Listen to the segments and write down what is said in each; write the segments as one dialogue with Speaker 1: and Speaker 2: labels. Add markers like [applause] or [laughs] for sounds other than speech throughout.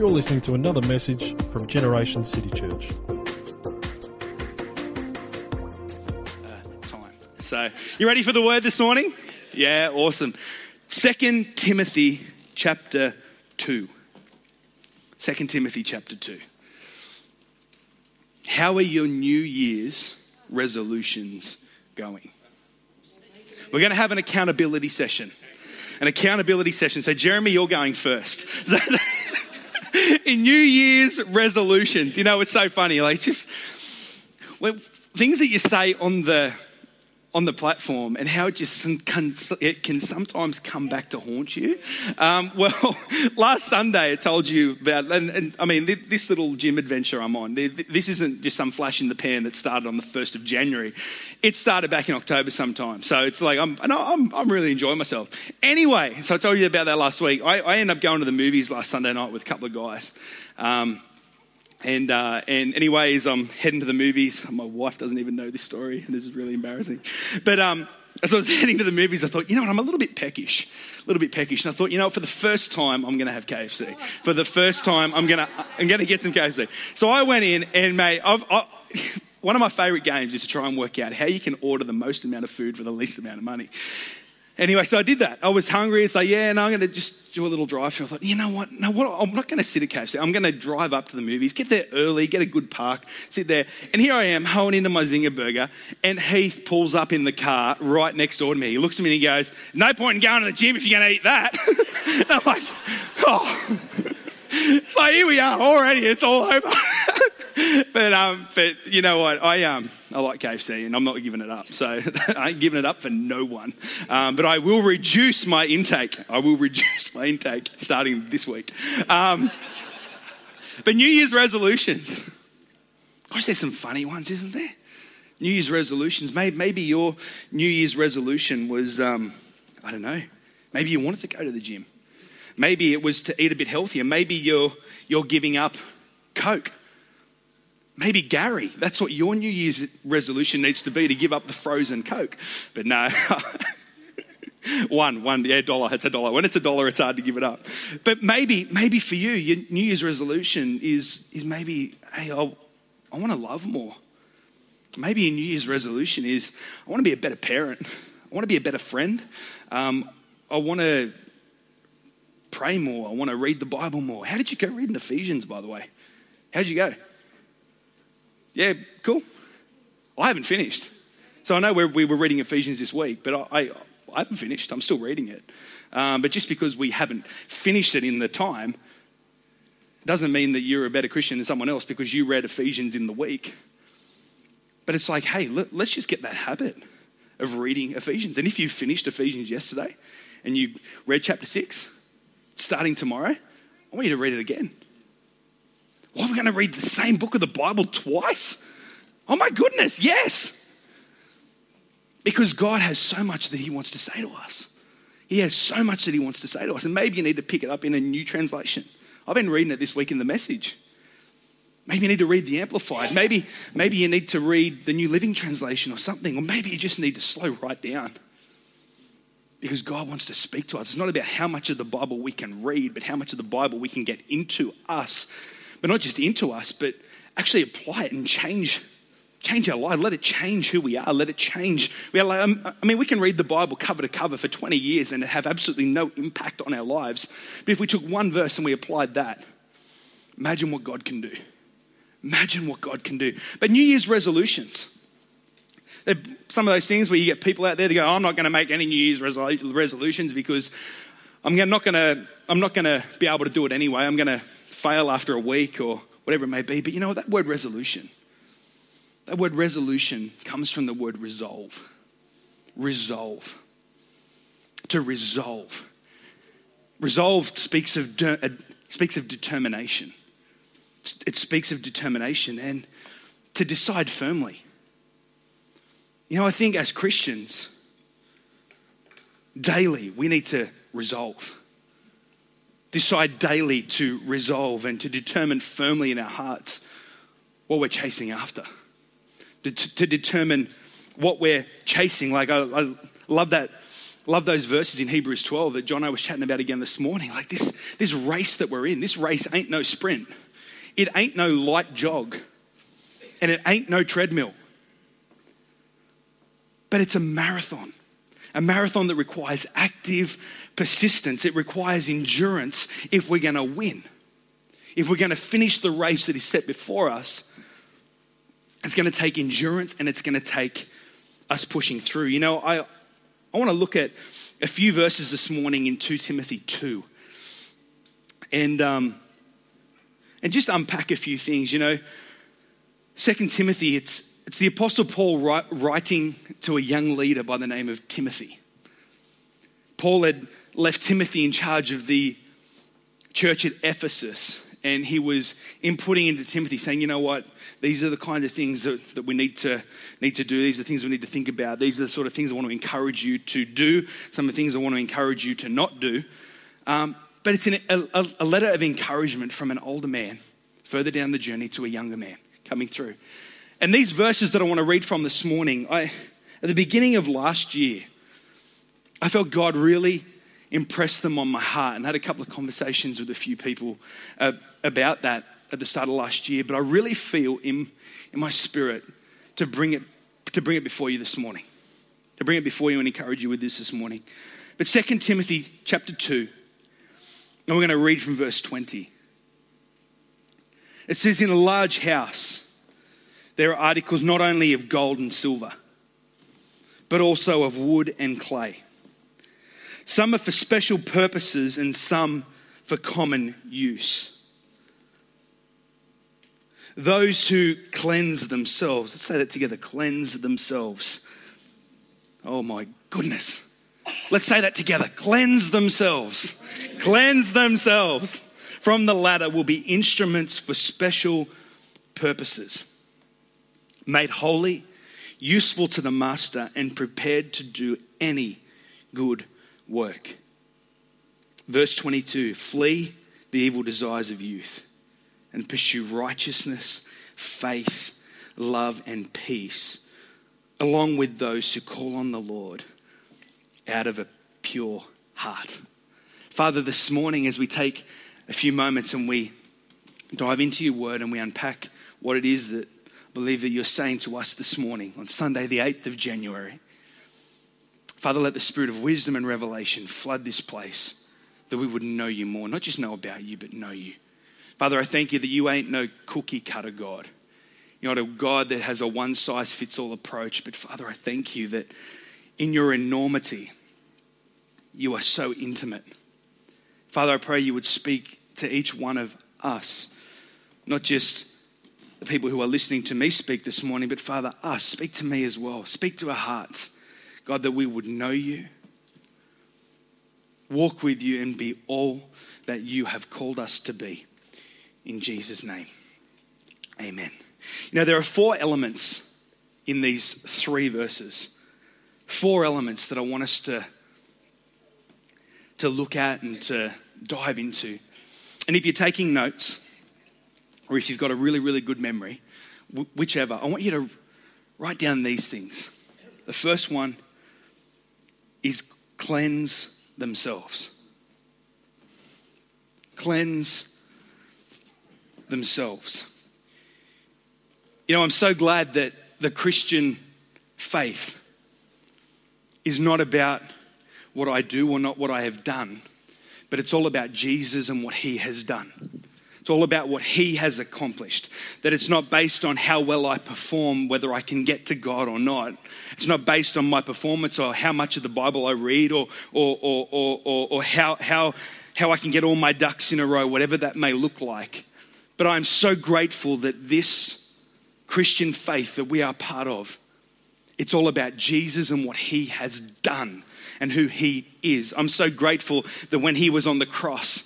Speaker 1: You're listening to another message from Generation City Church.
Speaker 2: Uh, time. So, you ready for the word this morning? Yeah, awesome. Second Timothy chapter 2. 2 Timothy chapter 2. How are your New Year's resolutions going? We're going to have an accountability session. An accountability session. So, Jeremy, you're going first. [laughs] [laughs] In New Year's resolutions, you know, it's so funny. Like, just well, things that you say on the on the platform and how it just can, it can sometimes come back to haunt you. Um, [laughs] well, last Sunday I told you about, and, and, I mean, this little gym adventure I'm on, this isn't just some flash in the pan that started on the 1st of January. It started back in October sometime. So it's like, I'm, I'm, I'm really enjoying myself. Anyway, so I told you about that last week. I, I ended up going to the movies last Sunday night with a couple of guys. Um, and, uh, and anyways, I'm heading to the movies. My wife doesn't even know this story, and this is really embarrassing. But um, as I was [laughs] heading to the movies, I thought, you know what, I'm a little bit peckish, a little bit peckish. And I thought, you know, for the first time, I'm going to have KFC. For the first time, I'm going to, I'm to get some KFC. So I went in, and mate, I've, I, [laughs] one of my favorite games is to try and work out how you can order the most amount of food for the least amount of money. Anyway, so I did that. I was hungry. It's like, yeah, no, I'm going to just do a little drive through. I thought, you know what? No, what? I'm not going to sit at KFC. I'm going to drive up to the movies, get there early, get a good park, sit there. And here I am, hoeing into my Zinger burger, and Heath pulls up in the car right next door to me. He looks at me and he goes, no point in going to the gym if you're going to eat that. [laughs] I'm like, oh. It's like, here we are already. It's all over. [laughs] but um, but you know what? I um, I like KFC, and I'm not giving it up. So [laughs] I ain't giving it up for no one. Um, but I will reduce my intake. I will reduce my intake starting this week. Um, but New Year's resolutions. Gosh, there's some funny ones, isn't there? New Year's resolutions. Maybe, maybe your New Year's resolution was, um, I don't know, maybe you wanted to go to the gym. Maybe it was to eat a bit healthier. Maybe you're, you're giving up Coke. Maybe Gary, that's what your New Year's resolution needs to be to give up the frozen Coke. But no. [laughs] one, one, yeah, dollar, it's a dollar. When it's a dollar, it's hard to give it up. But maybe, maybe for you, your New Year's resolution is, is maybe, hey, I'll, I want to love more. Maybe your New Year's resolution is, I want to be a better parent. I want to be a better friend. Um, I want to pray more. I want to read the Bible more. How did you go reading Ephesians, by the way? How'd you go? Yeah, cool. I haven't finished. So I know we were reading Ephesians this week, but I, I, I haven't finished. I'm still reading it. Um, but just because we haven't finished it in the time doesn't mean that you're a better Christian than someone else because you read Ephesians in the week. But it's like, hey, let, let's just get that habit of reading Ephesians. And if you finished Ephesians yesterday and you read chapter 6, starting tomorrow, I want you to read it again. Why are we going to read the same book of the Bible twice? Oh my goodness, yes. Because God has so much that He wants to say to us. He has so much that He wants to say to us. And maybe you need to pick it up in a new translation. I've been reading it this week in the message. Maybe you need to read the Amplified. Maybe, maybe you need to read the New Living Translation or something. Or maybe you just need to slow right down. Because God wants to speak to us. It's not about how much of the Bible we can read, but how much of the Bible we can get into us but not just into us, but actually apply it and change change our life. Let it change who we are. Let it change. We are like, um, I mean, we can read the Bible cover to cover for 20 years and have absolutely no impact on our lives. But if we took one verse and we applied that, imagine what God can do. Imagine what God can do. But New Year's resolutions. Some of those things where you get people out there to go, I'm not going to make any New Year's resolutions because I'm not going to, I'm not going to be able to do it anyway. I'm going to fail after a week or whatever it may be. But you know what? That word resolution, that word resolution comes from the word resolve. Resolve. To resolve. Resolve speaks of, de- uh, speaks of determination. It speaks of determination and to decide firmly. You know, I think as Christians, daily we need to resolve decide daily to resolve and to determine firmly in our hearts what we're chasing after, to, to determine what we're chasing. Like, I, I love that love those verses in Hebrews 12 that John and I was chatting about again this morning. Like this, this race that we're in, this race ain't no sprint. It ain't no light jog. And it ain't no treadmill. But it's a marathon. A marathon that requires active persistence. It requires endurance if we're going to win. If we're going to finish the race that is set before us, it's going to take endurance and it's going to take us pushing through. You know, I, I want to look at a few verses this morning in 2 Timothy 2 and, um, and just unpack a few things. You know, 2 Timothy, it's, it's the Apostle Paul writing to a young leader by the name of Timothy. Paul had left Timothy in charge of the church at Ephesus, and he was inputting into Timothy, saying, You know what? These are the kind of things that, that we need to, need to do. These are the things we need to think about. These are the sort of things I want to encourage you to do. Some of the things I want to encourage you to not do. Um, but it's a, a letter of encouragement from an older man further down the journey to a younger man coming through. And these verses that I want to read from this morning, I, at the beginning of last year, I felt God really impressed them on my heart and had a couple of conversations with a few people uh, about that at the start of last year, but I really feel in, in my spirit to bring, it, to bring it before you this morning, to bring it before you and encourage you with this this morning. But 2 Timothy chapter 2, and we're going to read from verse 20. It says, In a large house, there are articles not only of gold and silver, but also of wood and clay. Some are for special purposes and some for common use those who cleanse themselves. Let's say that together cleanse themselves. Oh my goodness. Let's say that together cleanse themselves. Cleanse themselves from the latter will be instruments for special purposes, made holy, useful to the master, and prepared to do any good work. Verse 22 Flee the evil desires of youth and pursue righteousness, faith, love, and peace, along with those who call on the Lord out of a pure heart. Father, this morning, as we take a few moments and we dive into your word and we unpack what it is that believe that you're saying to us this morning on Sunday, the 8th of January. Father, let the spirit of wisdom and revelation flood this place that we would know you more, not just know about you, but know you. Father, I thank you that you ain't no cookie cutter God. You're not a God that has a one size fits all approach, but Father, I thank you that in your enormity, you are so intimate. Father, I pray you would speak to each one of us, not just the people who are listening to me speak this morning, but Father, us, speak to me as well. Speak to our hearts. God, that we would know you, walk with you, and be all that you have called us to be in Jesus' name. Amen. You know, there are four elements in these three verses. Four elements that I want us to, to look at and to dive into. And if you're taking notes, or if you've got a really, really good memory, whichever, I want you to write down these things. The first one is cleanse themselves. Cleanse themselves. You know, I'm so glad that the Christian faith is not about what I do or not what I have done, but it's all about Jesus and what he has done. It's all about what he has accomplished. That it's not based on how well I perform, whether I can get to God or not. It's not based on my performance or how much of the Bible I read or, or, or, or, or, how, how, how I can get all my ducks in a row, whatever that may look like. But I'm so grateful that this Christian faith that we are part of, it's all about Jesus and what he has done and who he is. I'm so grateful that when he was on the cross,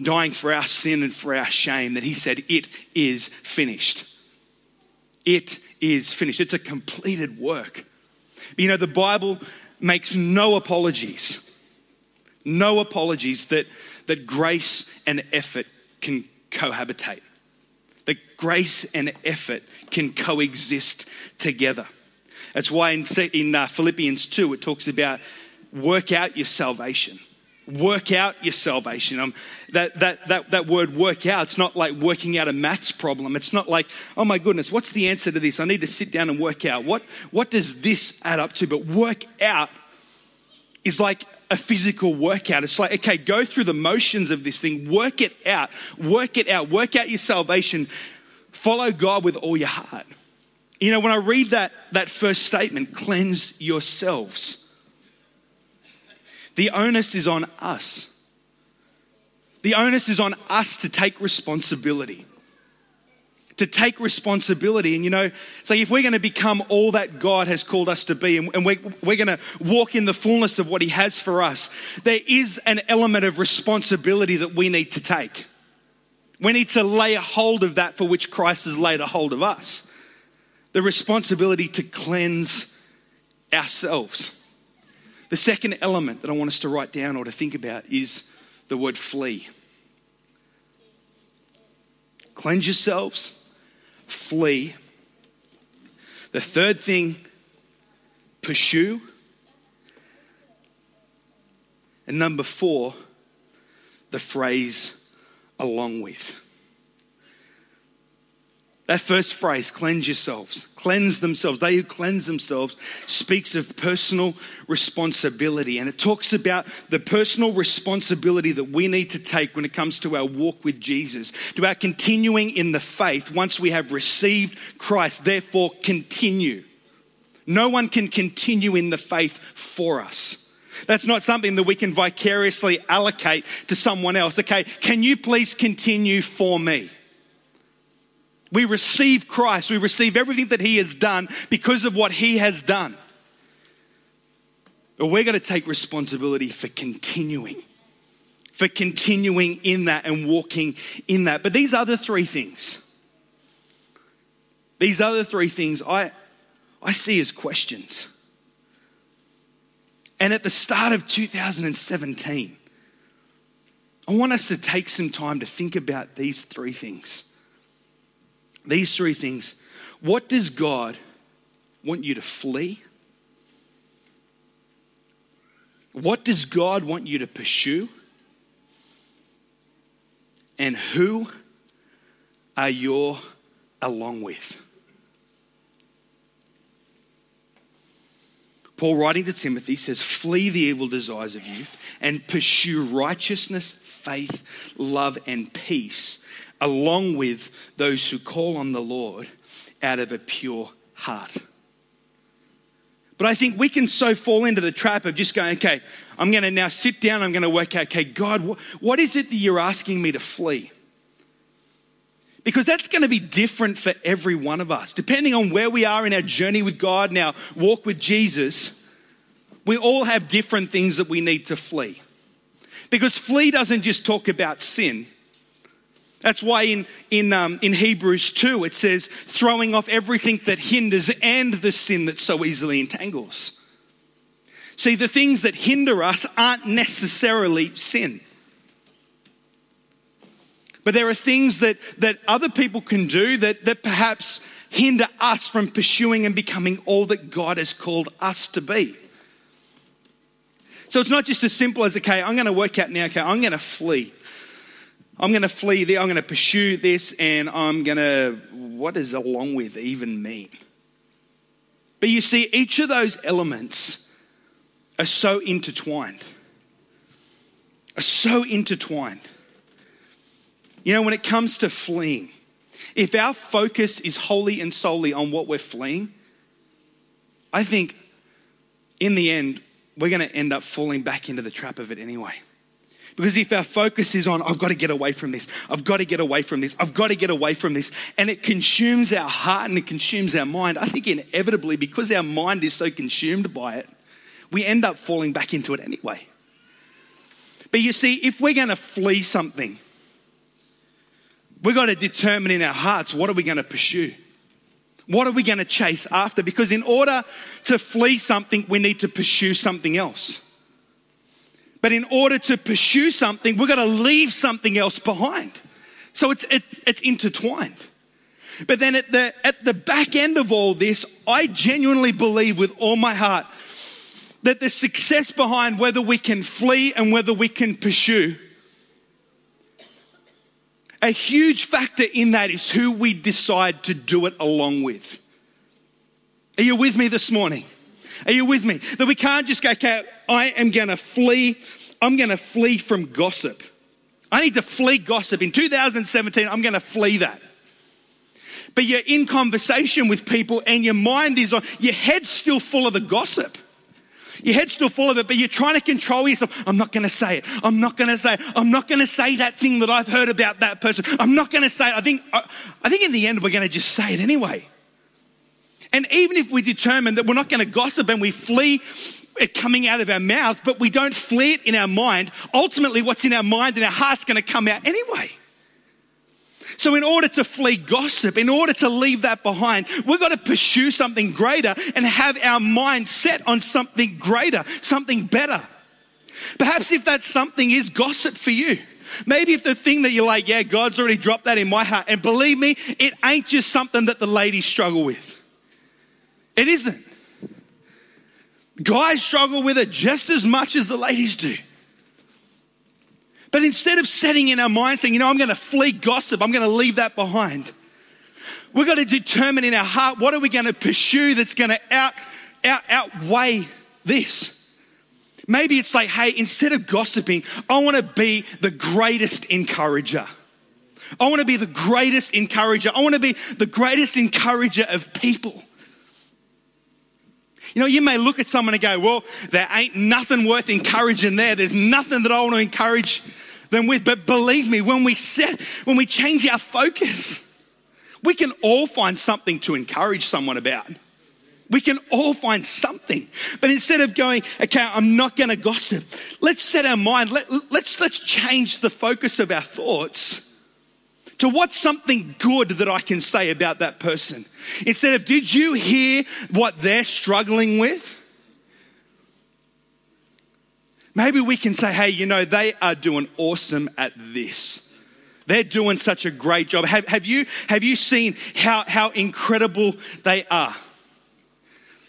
Speaker 2: dying for our sin and for our shame, that he said, It is finished. It is finished. It's a completed work. You know, the Bible makes no apologies, no apologies that, that grace and effort can cohabitate that grace and effort can coexist together. That's why in, in uh, Philippians 2 it talks about work out your salvation. Work out your salvation. Um, that, that, that, that word work out, it's not like working out a maths problem. It's not like, oh my goodness, what's the answer to this? I need to sit down and work out. What, what does this add up to? But work out is like a physical workout. It's like, okay, go through the motions of this thing, work it out, work it out, work out your salvation, follow God with all your heart. You know, when I read that, that first statement, cleanse yourselves, the onus is on us. The onus is on us to take responsibility to take responsibility. And you know, it's like if we're going to become all that God has called us to be and, we're, we're going to walk in the fullness of what He has for us, there is an element of responsibility that we need to take. We need to lay a hold of that for which Christ has laid a hold of us the responsibility to cleanse ourselves. The second element that I want us to write down or to think about is the word flee. Cleanse yourselves flee. The third thing, pursue. And number four, the phrase along with. That first phrase, cleanse yourselves, cleanse themselves. They who cleanse themselves speaks of personal responsibility. And it talks about the personal responsibility that we need to take when it comes to our walk with Jesus, to our continuing in the faith once we have received Christ. Therefore, continue. No one can continue in the faith for us. That's not something that we can vicariously allocate to someone else. Okay, can you please continue for me? We receive Christ. We receive everything that He has done because of what He has done. But we're going to take responsibility for continuing, for continuing in that and walking in that. But these other three things, these other three things, I, I see as questions. And at the start of 2017, I want us to take some time to think about these three things. These three things. What does God want you to flee? What does God want you to pursue? And who are you along with? Paul, writing to Timothy, says, Flee the evil desires of youth and pursue righteousness, faith, love, and peace along with those who call on the Lord out of a pure heart. But I think we can so fall into the trap of just going, okay, I'm going to now sit down, I'm going to work out, okay, God, what is it that you're asking me to flee? Because that's going to be different for every one of us. Depending on where we are in our journey with God, now walk with Jesus, we all have different things that we need to flee. Because flee doesn't just talk about sin, that's why in, in, um, in Hebrews 2 it says, throwing off everything that hinders and the sin that so easily entangles. See, the things that hinder us aren't necessarily sin. But there are things that, that other people can do that, that perhaps hinder us from pursuing and becoming all that God has called us to be. So it's not just as simple as, okay, I'm going to work out now, okay, I'm going to flee. I'm going to flee there, I'm going to pursue this, and I'm going to, what does along with even mean? But you see, each of those elements are so intertwined. Are so intertwined. You know, when it comes to fleeing, if our focus is wholly and solely on what we're fleeing, I think in the end, we're going to end up falling back into the trap of it anyway. Because if our focus is on, I've got to get away from this, I've got to get away from this, I've got to get away from this, and it consumes our heart and it consumes our mind, I think inevitably, because our mind is so consumed by it, we end up falling back into it anyway. But you see, if we're going to flee something, we've got to determine in our hearts what are we going to pursue? What are we going to chase after? Because in order to flee something, we need to pursue something else. But in order to pursue something, we've got to leave something else behind. So it's, it, it's intertwined. But then at the, at the back end of all this, I genuinely believe with all my heart that the success behind whether we can flee and whether we can pursue, a huge factor in that is who we decide to do it along with. Are you with me this morning? Are you with me? That we can't just go, okay, I am going to flee. I'm going to flee from gossip. I need to flee gossip. In 2017, I'm going to flee that. But you're in conversation with people and your mind is on, your head's still full of the gossip. Your head's still full of it, but you're trying to control yourself. I'm not going to say it. I'm not going to say it. I'm not going to say that thing that I've heard about that person. I'm not going to say it. I think, I, I think in the end, we're going to just say it anyway. And even if we determine that we're not going to gossip and we flee it coming out of our mouth, but we don't flee it in our mind, ultimately what's in our mind and our heart's going to come out anyway. So, in order to flee gossip, in order to leave that behind, we've got to pursue something greater and have our mind set on something greater, something better. Perhaps if that something is gossip for you. Maybe if the thing that you're like, yeah, God's already dropped that in my heart. And believe me, it ain't just something that the ladies struggle with. It isn't. Guys struggle with it just as much as the ladies do. But instead of setting in our mind saying, you know, I'm going to flee gossip, I'm going to leave that behind, we've got to determine in our heart what are we going to pursue that's going to out, out, outweigh this. Maybe it's like, hey, instead of gossiping, I want to be the greatest encourager. I want to be the greatest encourager. I want to be the greatest encourager of people. You know, you may look at someone and go, well, there ain't nothing worth encouraging there. There's nothing that I want to encourage them with. But believe me, when we set, when we change our focus, we can all find something to encourage someone about. We can all find something. But instead of going, okay, I'm not going to gossip, let's set our mind, let, let's, let's change the focus of our thoughts to what's something good that I can say about that person. Instead of, did you hear what they're struggling with? Maybe we can say, hey, you know, they are doing awesome at this. They're doing such a great job. Have, have, you, have you seen how, how incredible they are?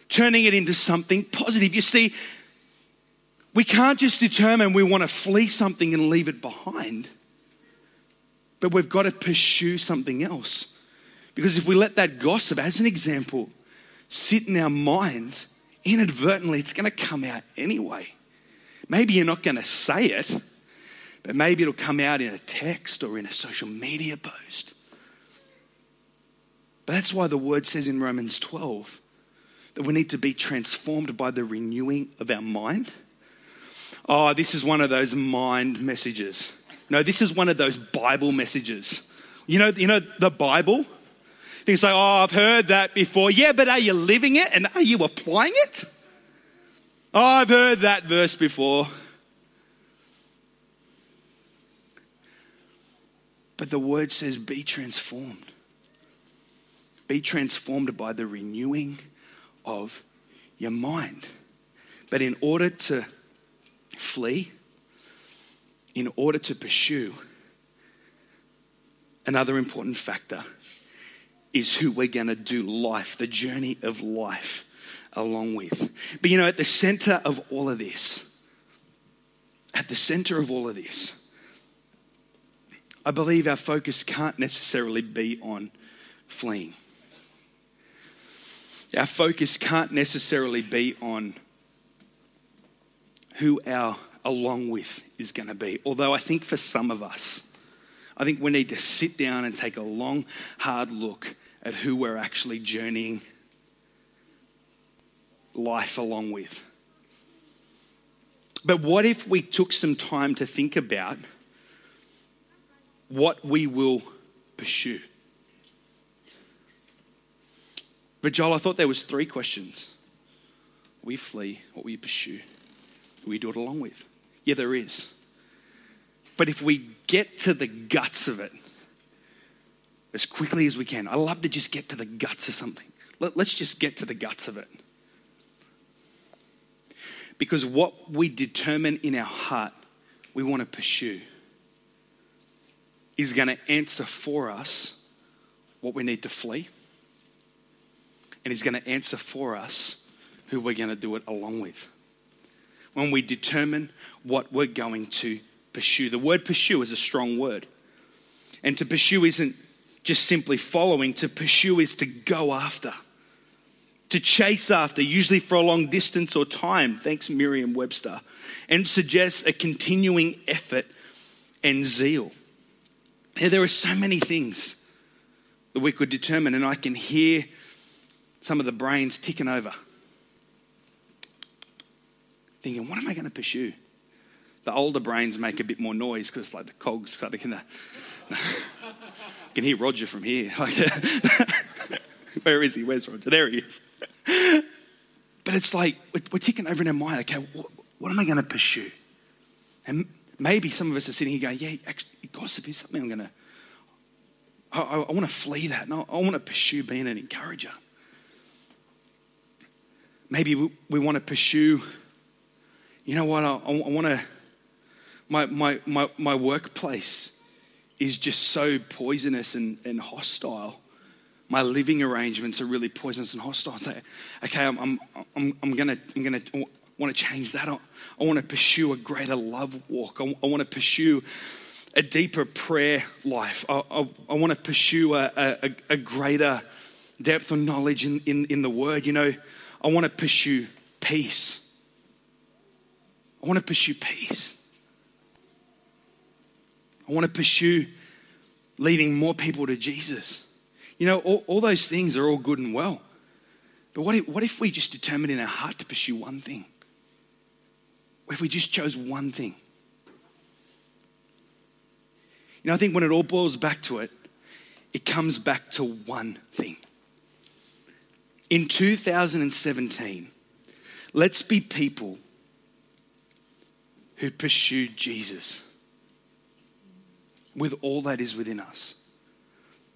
Speaker 2: Turning it into something positive. You see, we can't just determine we want to flee something and leave it behind. But we've got to pursue something else. Because if we let that gossip, as an example, sit in our minds, inadvertently, it's going to come out anyway. Maybe you're not going to say it, but maybe it'll come out in a text or in a social media post. But that's why the word says in Romans 12 that we need to be transformed by the renewing of our mind. Oh, this is one of those mind messages. No, this is one of those Bible messages. You know, you know the Bible? Things like, oh, I've heard that before. Yeah, but are you living it and are you applying it? Oh, I've heard that verse before. But the word says, be transformed. Be transformed by the renewing of your mind. But in order to flee, in order to pursue, another important factor is who we're going to do life, the journey of life, along with. But you know, at the center of all of this, at the center of all of this, I believe our focus can't necessarily be on fleeing. Our focus can't necessarily be on who our along with is going to be. Although I think for some of us, I think we need to sit down and take a long, hard look at who we're actually journeying life along with. But what if we took some time to think about what we will pursue? But Joel, I thought there was three questions. We flee, what we pursue, we do it along with. Yeah, there is. But if we get to the guts of it as quickly as we can, I love to just get to the guts of something. Let, us just get to the guts of it. Because what we determine in our heart we want to pursue is going to answer for us what we need to flee. And is going to answer for us who we're going to do it along with. When we determine what we're going to pursue. The word pursue is a strong word. And to pursue isn't just simply following, to pursue is to go after, to chase after, usually for a long distance or time. Thanks, Merriam Webster. And suggests a continuing effort and zeal. Yeah, there are so many things that we could determine, and I can hear some of the brains ticking over, thinking, what am I going to pursue? The older brains make a bit more noise because, it's like, the cogs of [laughs] can. hear Roger from here. [laughs] [laughs] Where is he? Where's Roger? There he is. But it's like we're ticking over in our mind. Okay, what, what am I going to pursue? And maybe some of us are sitting here going, "Yeah, actually, gossip is something I'm going to. I, I, I want to flee that. No, I want to pursue being an encourager. Maybe we, we want to pursue. You know what? I, I want to. My, my, my, my workplace is just so poisonous and, and hostile. My living arrangements are really poisonous and hostile. So, okay, I'm, I'm, I'm, I'm going to I'm gonna, want to change that. I, I want to pursue a greater love walk. I, I want to pursue a deeper prayer life. I, I, I want to pursue a, a, a, greater depth of knowledge in, in, in the word. You know, I want to pursue peace. I want to pursue peace. I want to pursue leading more people to Jesus. You know, all, all those things are all good and well. But what if, what if we just determined in our heart to pursue one thing? What if we just chose one thing? You know, I think when it all boils back to it, it comes back to one thing. In 2017, let's be people who pursue Jesus with all that is within us.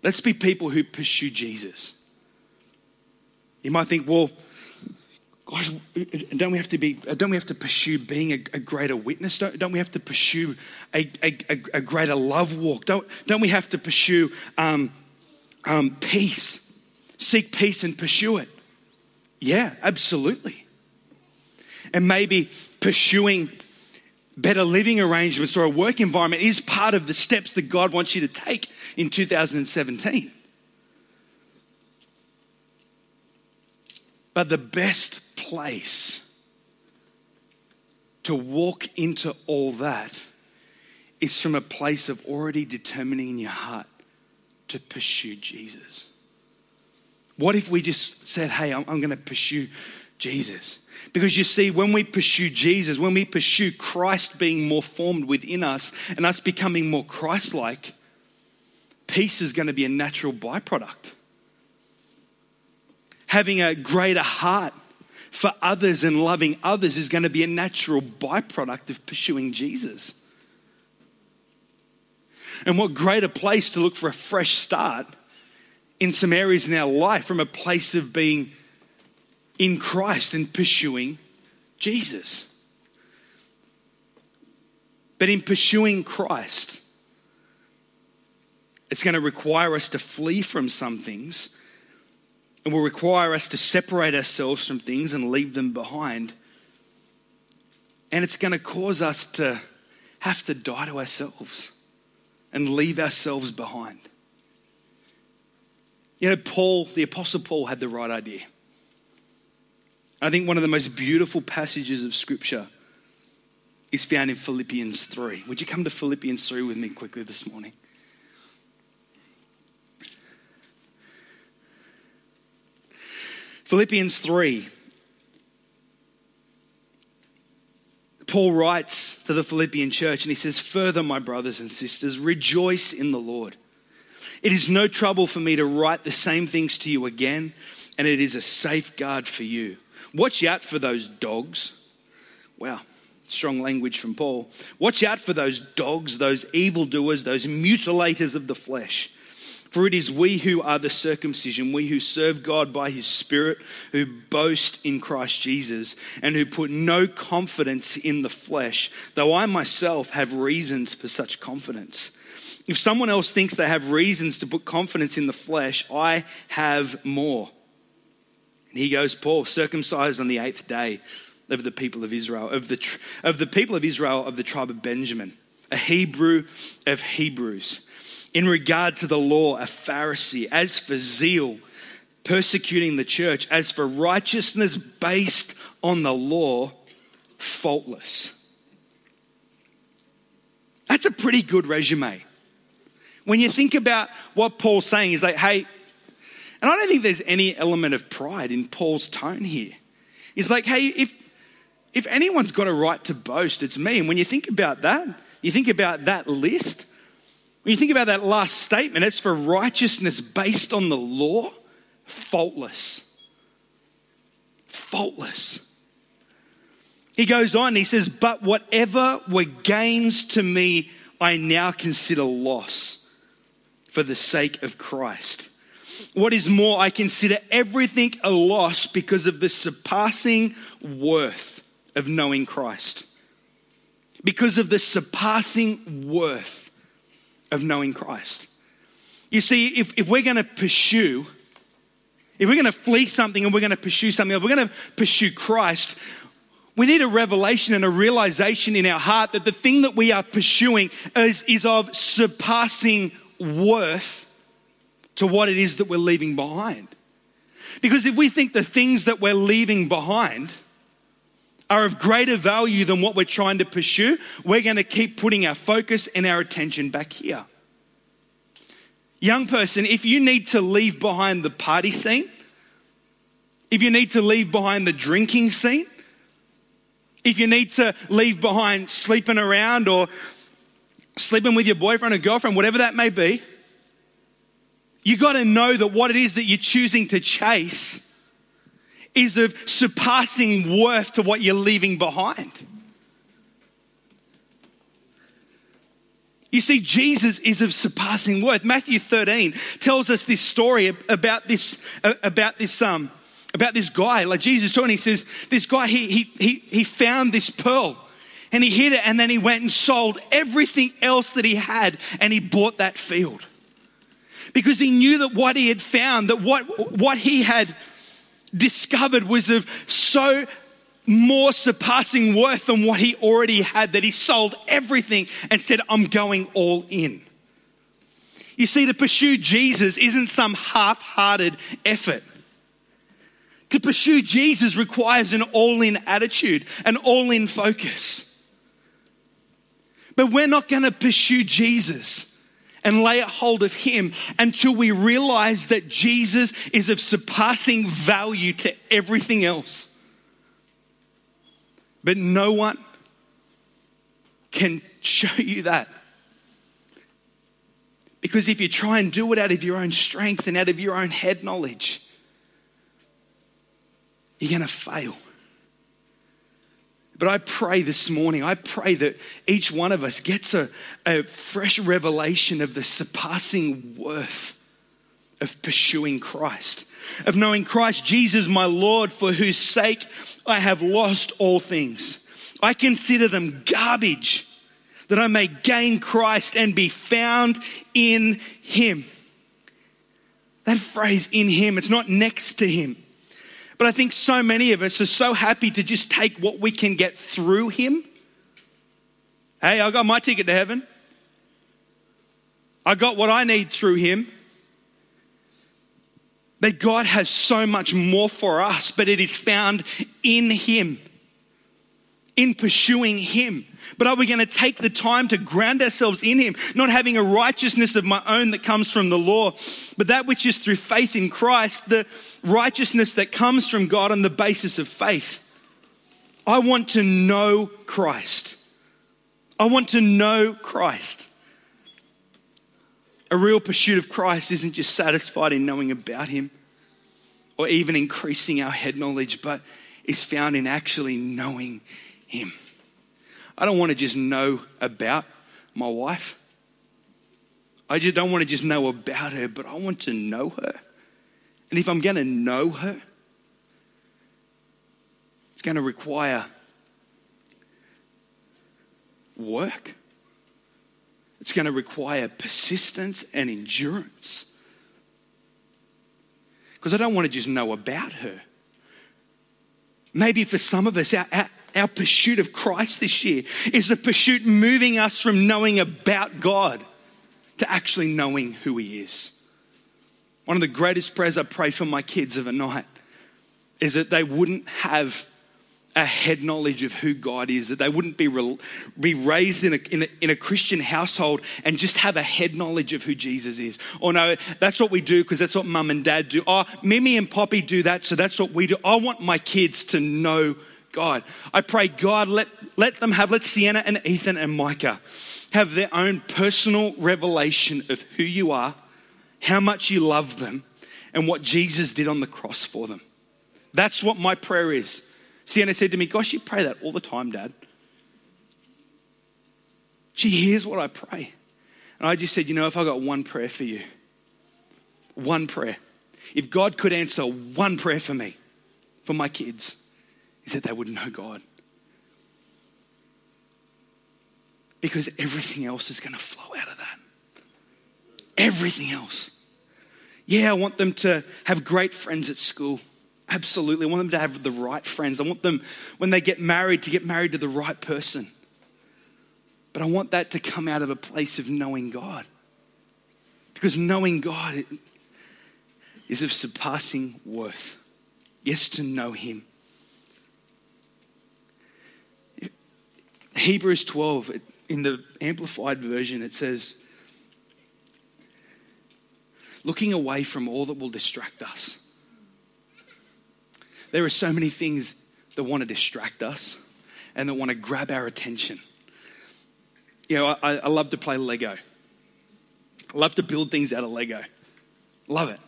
Speaker 2: Let's be people who pursue Jesus. You might think, well, gosh, don't we have to be? Don't we have to pursue being a, a greater witness? Don't, don't, we have to pursue a, a, a, greater love walk? Don't, don't we have to pursue um, um, peace? Seek peace and pursue it. Yeah, absolutely. And maybe pursuing better living arrangements or a work environment is part of the steps that God wants you to take in 2017. But the best place to walk into all that is from a place of already determining in your heart to pursue Jesus. What if we just said, hey, I'm, I'm going to pursue Jesus? Because you see, when we pursue Jesus, when we pursue Christ being more formed within us and us becoming more Christ like, peace is going to be a natural byproduct. Having a greater heart for others and loving others is going to be a natural byproduct of pursuing Jesus. And what greater place to look for a fresh start in some areas in our life from a place of being in Christ and pursuing Jesus. But in pursuing Christ, it's going to require us to flee from some things and will require us to separate ourselves from things and leave them behind. And it's going to cause us to have to die to ourselves and leave ourselves behind. You know, Paul, the Apostle Paul, had the right idea. I think one of the most beautiful passages of Scripture is found in Philippians 3. Would you come to Philippians 3 with me quickly this morning? Philippians 3. Paul writes to the Philippian church and he says, Further, my brothers and sisters, rejoice in the Lord. It is no trouble for me to write the same things to you again, and it is a safeguard for you. Watch out for those dogs. Wow, strong language from Paul. Watch out for those dogs, those evildoers, those mutilators of the flesh. For it is we who are the circumcision, we who serve God by his Spirit, who boast in Christ Jesus, and who put no confidence in the flesh, though I myself have reasons for such confidence. If someone else thinks they have reasons to put confidence in the flesh, I have more. And he goes, Paul, circumcised on the eighth day of the people of Israel, of the, of the people of Israel of the tribe of Benjamin, a Hebrew of Hebrews. In regard to the law, a Pharisee. As for zeal, persecuting the church. As for righteousness based on the law, faultless. That's a pretty good resume. When you think about what Paul's saying, he's like, hey, and I don't think there's any element of pride in Paul's tone here. He's like, hey, if, if anyone's got a right to boast, it's me. And when you think about that, you think about that list, when you think about that last statement, it's for righteousness based on the law, faultless. Faultless. He goes on, he says, But whatever were gains to me, I now consider loss for the sake of Christ. What is more, I consider everything a loss because of the surpassing worth of knowing Christ. Because of the surpassing worth of knowing Christ. You see, if, if we're going to pursue, if we're going to flee something and we're going to pursue something, if we're going to pursue Christ, we need a revelation and a realization in our heart that the thing that we are pursuing is, is of surpassing worth to what it is that we're leaving behind. Because if we think the things that we're leaving behind are of greater value than what we're trying to pursue, we're going to keep putting our focus and our attention back here. Young person, if you need to leave behind the party scene, if you need to leave behind the drinking scene, if you need to leave behind sleeping around or sleeping with your boyfriend or girlfriend, whatever that may be, you got to know that what it is that you're choosing to chase is of surpassing worth to what you're leaving behind. You see, Jesus is of surpassing worth. Matthew 13 tells us this story about this, about this, um, about this guy. Like Jesus talking, he says, this guy, he, he, he, he found this pearl and he hid it and then he went and sold everything else that he had and he bought that field because he knew that what he had found, that what, what he had discovered was of so more surpassing worth than what he already had that he sold everything and said, I'm going all in. You see, to pursue Jesus isn't some half hearted effort. To pursue Jesus requires an all in attitude, an all in focus. But we're not going to pursue Jesus and lay a hold of Him until we realize that Jesus is of surpassing value to everything else. But no one can show you that. Because if you try and do it out of your own strength and out of your own head knowledge, you're going to fail. But I pray this morning, I pray that each one of us gets a, a fresh revelation of the surpassing worth of pursuing Christ, of knowing Christ Jesus, my Lord, for whose sake I have lost all things. I consider them garbage that I may gain Christ and be found in Him. That phrase, in Him, it's not next to Him. But I think so many of us are so happy to just take what we can get through Him. Hey, I got my ticket to heaven. I got what I need through Him. But God has so much more for us, but it is found in Him, in pursuing Him. But are we going to take the time to ground ourselves in Him, not having a righteousness of my own that comes from the law, but that which is through faith in Christ, the righteousness that comes from God on the basis of faith? I want to know Christ. I want to know Christ. A real pursuit of Christ isn't just satisfied in knowing about Him or even increasing our head knowledge, but is found in actually knowing Him. I don't want to just know about my wife. I just don't want to just know about her, but I want to know her. And if I'm going to know her, it's going to require work. It's going to require persistence and endurance. Because I don't want to just know about her. Maybe for some of us, our, our, our pursuit of Christ this year is the pursuit moving us from knowing about God to actually knowing who He is. One of the greatest prayers I pray for my kids of a night is that they wouldn't have a head knowledge of who God is, that they wouldn't be, re- be raised in a, in, a, in a Christian household and just have a head knowledge of who Jesus is. Or no, that's what we do because that's what mum and dad do. Oh, Mimi and Poppy do that, so that's what we do. I want my kids to know God. I pray, God, let, let them have, let Sienna and Ethan and Micah have their own personal revelation of who you are, how much you love them, and what Jesus did on the cross for them. That's what my prayer is. Sienna said to me, Gosh, you pray that all the time, Dad. She hears what I pray. And I just said, You know, if I got one prayer for you, one prayer, if God could answer one prayer for me, for my kids, is that they would know God. Because everything else is going to flow out of that. Everything else. Yeah, I want them to have great friends at school. Absolutely. I want them to have the right friends. I want them, when they get married, to get married to the right person. But I want that to come out of a place of knowing God. Because knowing God is of surpassing worth. Yes, to know Him. Hebrews 12, in the Amplified Version, it says, looking away from all that will distract us there are so many things that want to distract us and that want to grab our attention. You know, I, I love to play Lego. I love to build things out of Lego. Love it.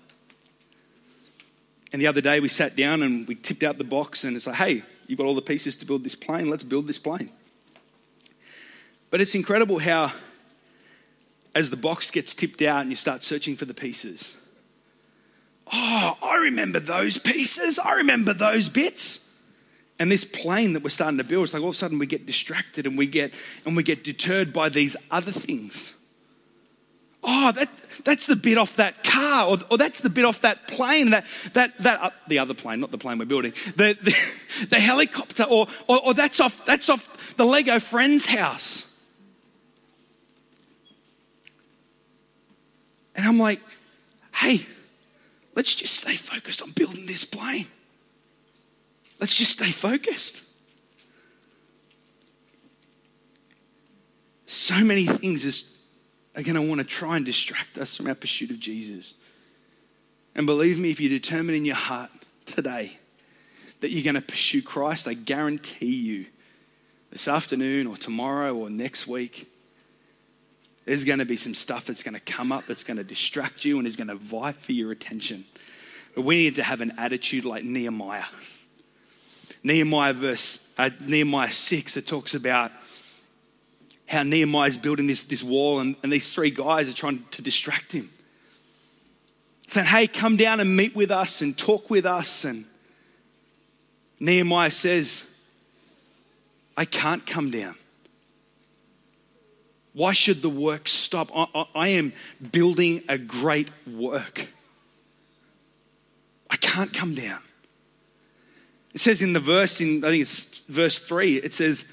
Speaker 2: And the other day we sat down and we tipped out the box and it's like, hey, you've got all the pieces to build this plane. Let's build this plane. But it's incredible how, as the box gets tipped out and you start searching for the pieces, oh, I remember those pieces. I remember those bits. And this plane that we're starting to build, it's like all of a sudden we get distracted and we get and we get deterred by these other things. Oh, that, that's the bit off that car, or, or that's the bit off that plane, that, that, that uh, the other plane, not the plane we're building, the, [laughs] the, the helicopter, or, or, or that's, off, that's off the Lego friend's house. And I'm like, hey, Let's just stay focused on building this plane. Let's just stay focused. So many things is, are going to want to try and distract us from our pursuit of Jesus. And believe me, if you determine in your heart today that you're going to pursue Christ, I guarantee you this afternoon or tomorrow or next week, there's going to be some stuff that's going to come up that's going to distract you and is going to vie for your attention. But we need to have an attitude like Nehemiah. Nehemiah verse uh, Nehemiah 6, it talks about how Nehemiah is building this, this wall and, and these three guys are trying to distract him. Saying, hey, come down and meet with us and talk with us. And Nehemiah says, I can't come down. Why should the work stop? I, I, I, am building a great work. I can't come down. It says in the verse, in I think it's verse three, it says,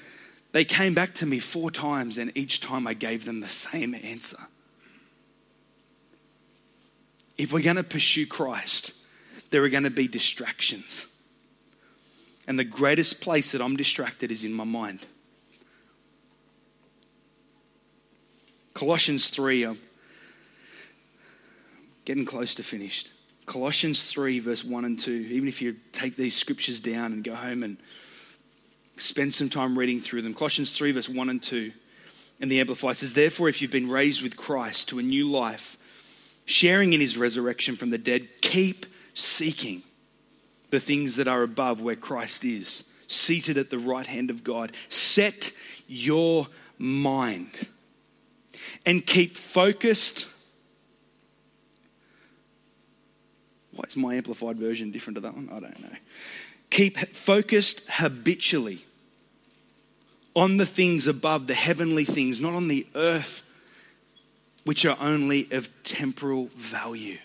Speaker 2: They came back to me four times, and each time I gave them the same answer. If we're going to pursue Christ, there are going to be distractions. And the greatest place that I'm distracted is in my mind. Colossians 3, I'm getting close to finished. Colossians 3, verse 1 and 2. Even if you take these scriptures down and go home and spend some time reading through them. Colossians 3, verse 1 and 2. And the Amplified says, Therefore, if you've been raised with Christ to a new life, sharing in his resurrection from the dead, keep seeking the things that are above where Christ is, seated at the right hand of God. Set your mind and keep focused. Why is my amplified version different to that one? I don't know. Keep focused habitually on the things above, the heavenly things, not on the earth, which are only of temporal value.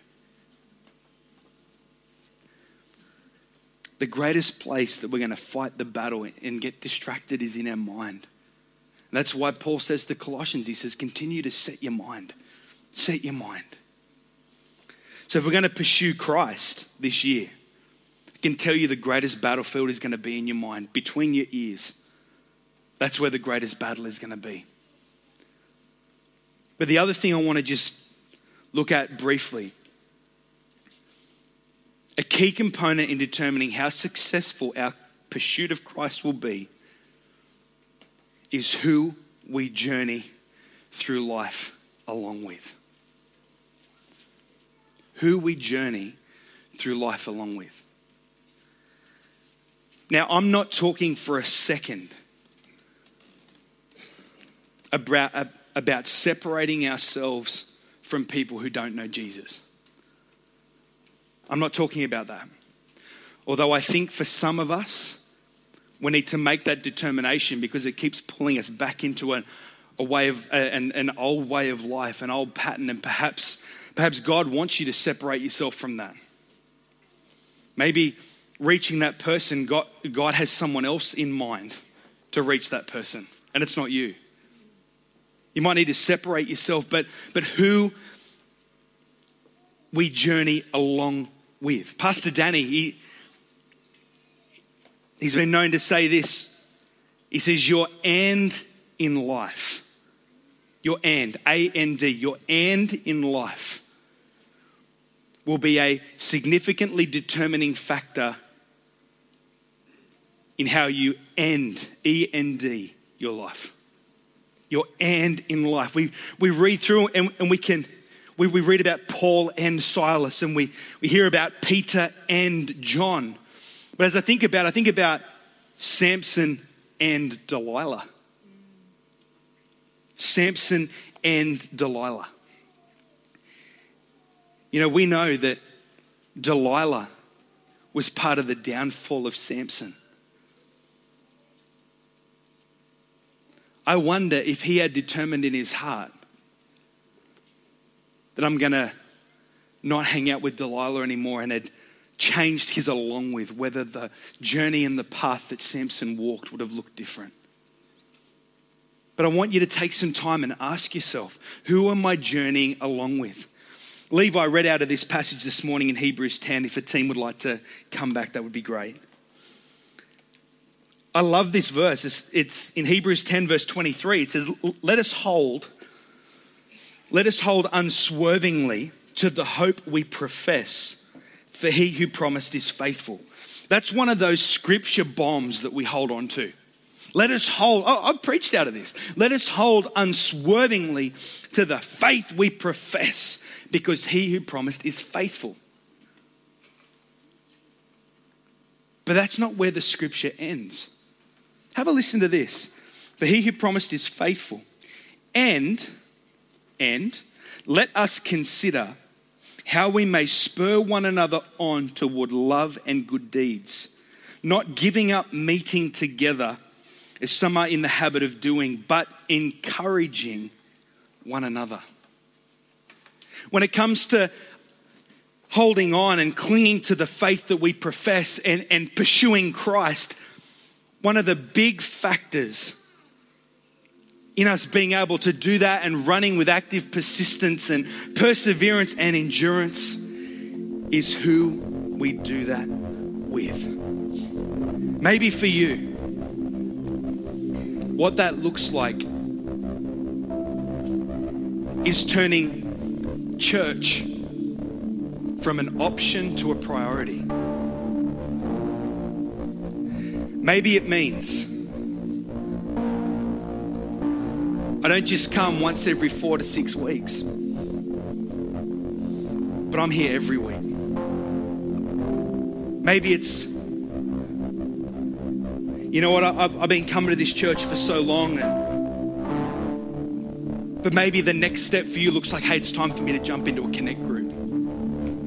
Speaker 2: the greatest place that we're going to fight the battle and get distracted is in our mind. And that's why Paul says to Colossians, he says, continue to set your mind. Set your mind. So if we're going to pursue Christ this year, I can tell you the greatest battlefield is going to be in your mind, between your ears. That's where the greatest battle is going to be. But the other thing I want to just look at briefly a key component in determining how successful our pursuit of Christ will be is who we journey through life along with. Who we journey through life along with. Now, I'm not talking for a second about, about separating ourselves from people who don't know Jesus. I'm not talking about that. Although I think for some of us, we need to make that determination because it keeps pulling us back into an, a way of an, an old way of life, an old pattern, and perhaps perhaps God wants you to separate yourself from that. Maybe reaching that person, God, God has someone else in mind to reach that person, and it's not you. You might need to separate yourself, but but who we journey along with. Pastor Danny, he, he's been known to say this. He says, Your end in life, your end, A N D, your end in life will be a significantly determining factor in how you end, E N D, your life. Your end in life. We, we read through and, and we can we, we read about Paul and Silas, and we, we hear about Peter and John. But as I think about, I think about Samson and Delilah. Samson and Delilah. You know, we know that Delilah was part of the downfall of Samson. I wonder if he had determined in his heart that I'm going to not hang out with Delilah anymore and had changed his along with, whether the journey and the path that Samson walked would have looked different. But I want you to take some time and ask yourself who am I journeying along with? Levi read out of this passage this morning in Hebrews 10. If a team would like to come back, that would be great. I love this verse. It's, it's in Hebrews 10, verse 23. It says, Let us hold let us hold unswervingly to the hope we profess, for he who promised is faithful. That's one of those scripture bombs that we hold on to. Let us hold, oh, I've preached out of this. Let us hold unswervingly to the faith we profess, because he who promised is faithful. But that's not where the scripture ends. Have a listen to this. For he who promised is faithful. And and let us consider how we may spur one another on toward love and good deeds, not giving up meeting together as some are in the habit of doing, but encouraging one another. When it comes to holding on and clinging to the faith that we profess and, and pursuing Christ, one of the big factors in us being able to do that and running with active persistence and perseverance and endurance is who we do that with. Maybe for you, what that looks like is turning church from an option to a priority. Maybe it means I don't just come once every four to six weeks, but I'm here every week. Maybe it's, you know what, I, have been coming to this church for so long, and, but maybe the next step for you looks like, hey, it's time for me to jump into a connect group.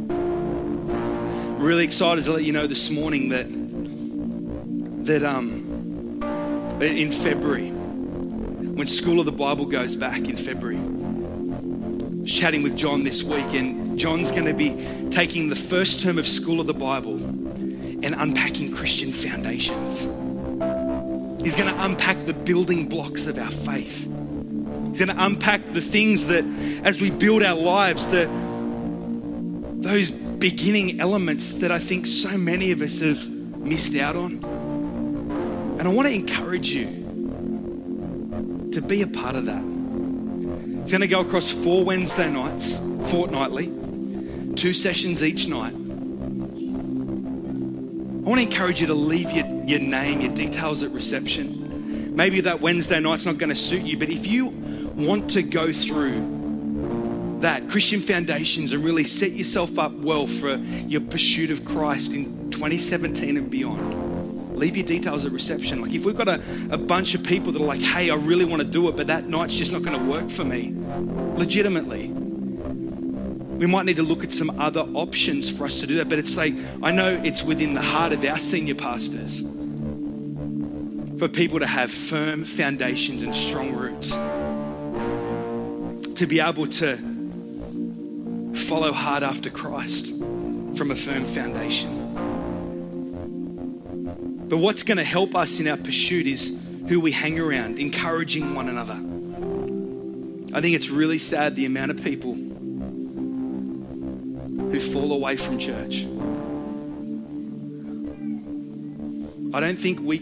Speaker 2: I'm really excited to let you know this morning that that um, in February when School of the Bible goes back in February. Chatting with John this week, and John's going to be taking the first term of School of the Bible and unpacking Christian foundations. He's going to unpack the building blocks of our faith. He's going to unpack the things that, as we build our lives, the, those beginning elements that I think so many of us have missed out on. And I want to encourage you to be a part of that. It's going to go across four Wednesday nights, fortnightly, two sessions each night. I want to encourage you to leave your, your name, your details at reception. Maybe that Wednesday night's not going to suit you, but if you want to go through that Christian foundations and really set yourself up well for your pursuit of Christ in 2017 and beyond, leave your details at reception. Like if we've got a, a bunch of people that are like, hey, I really want to do it, but that night's just not going to work for me, legitimately, we might need to look at some other options for us to do that. But it's like, I know it's within the heart of our senior pastors for people to have firm foundations and strong roots, to be able to follow hard after Christ from a firm foundation. But what's going to help us in our pursuit is who we hang around, encouraging one another. I think it's really sad the amount of people who fall away from church. I don't think we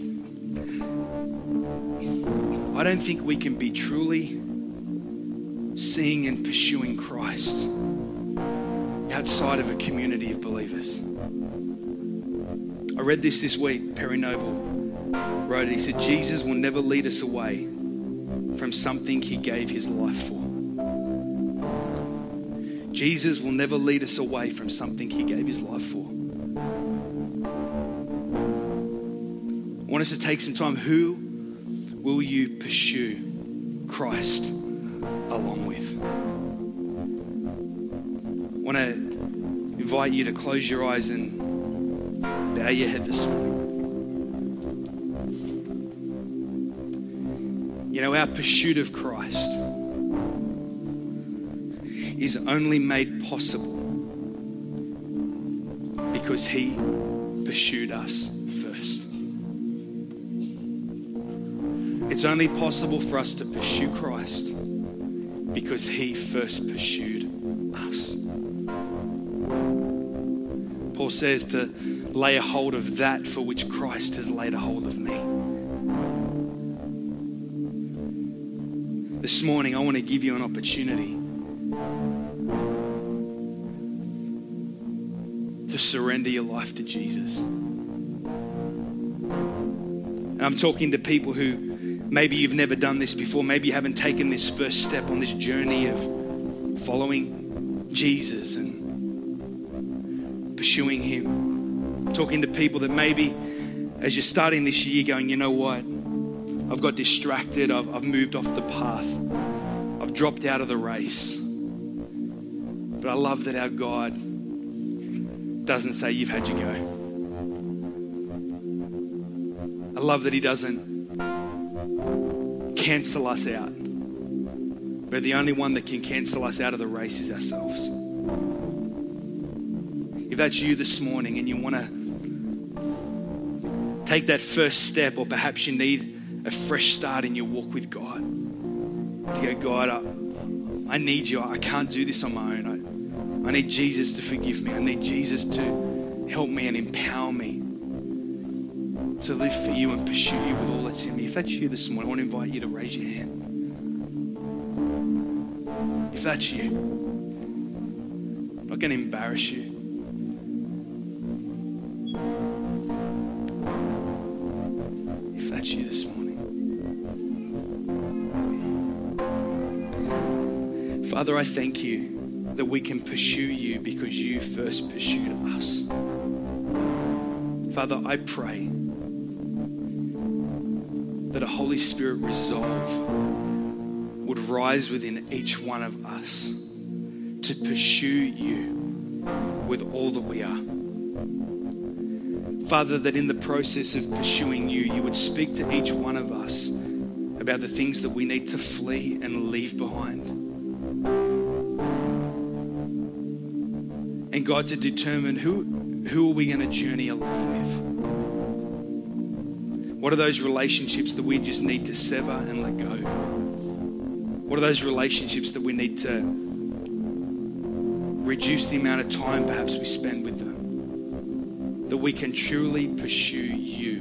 Speaker 2: I don't think we can be truly seeing and pursuing Christ outside of a community of believers. Read this this week. Perry Noble wrote it. He said, Jesus will never lead us away from something he gave his life for. Jesus will never lead us away from something he gave his life for. I want us to take some time. Who will you pursue Christ along with? I want to invite you to close your eyes and bow your head this morning. You know, our pursuit of Christ is only made possible because He pursued us first. It's only possible for us to pursue Christ because He first pursued us. Paul says to lay a hold of that for which Christ has laid a hold of me. This morning, I want to give you an opportunity to surrender your life to Jesus. And I'm talking to people who maybe you've never done this before, maybe you haven't taken this first step on this journey of following Jesus and pursuing Him. Talking to people that maybe as you're starting this year going, you know what? I've got distracted, I've, I've moved off the path, I've dropped out of the race. But I love that our God doesn't say, You've had your go. I love that He doesn't cancel us out. But the only one that can cancel us out of the race is ourselves. If that's you this morning and you want to take that first step, or perhaps you need a fresh start in your walk with God, to go, God, I, I need you. I can't do this on my own. I, I need Jesus to forgive me. I need Jesus to help me and empower me to live for you and pursue you with all that's in me. If that's you this morning, I want to invite you to raise your hand. If that's you, I'm not going to embarrass you. Father, I thank you that we can pursue you because you first pursued us. Father, I pray that a Holy Spirit resolve would rise within each one of us to pursue you with all that we are. Father, that in the process of pursuing you, you would speak to each one of us about the things that we need to flee and leave behind. And God, to determine who, who are we going to journey along with? What are those relationships that we just need to sever and let go? What are those relationships that we need to reduce the amount of time perhaps we spend with them? That we can truly pursue you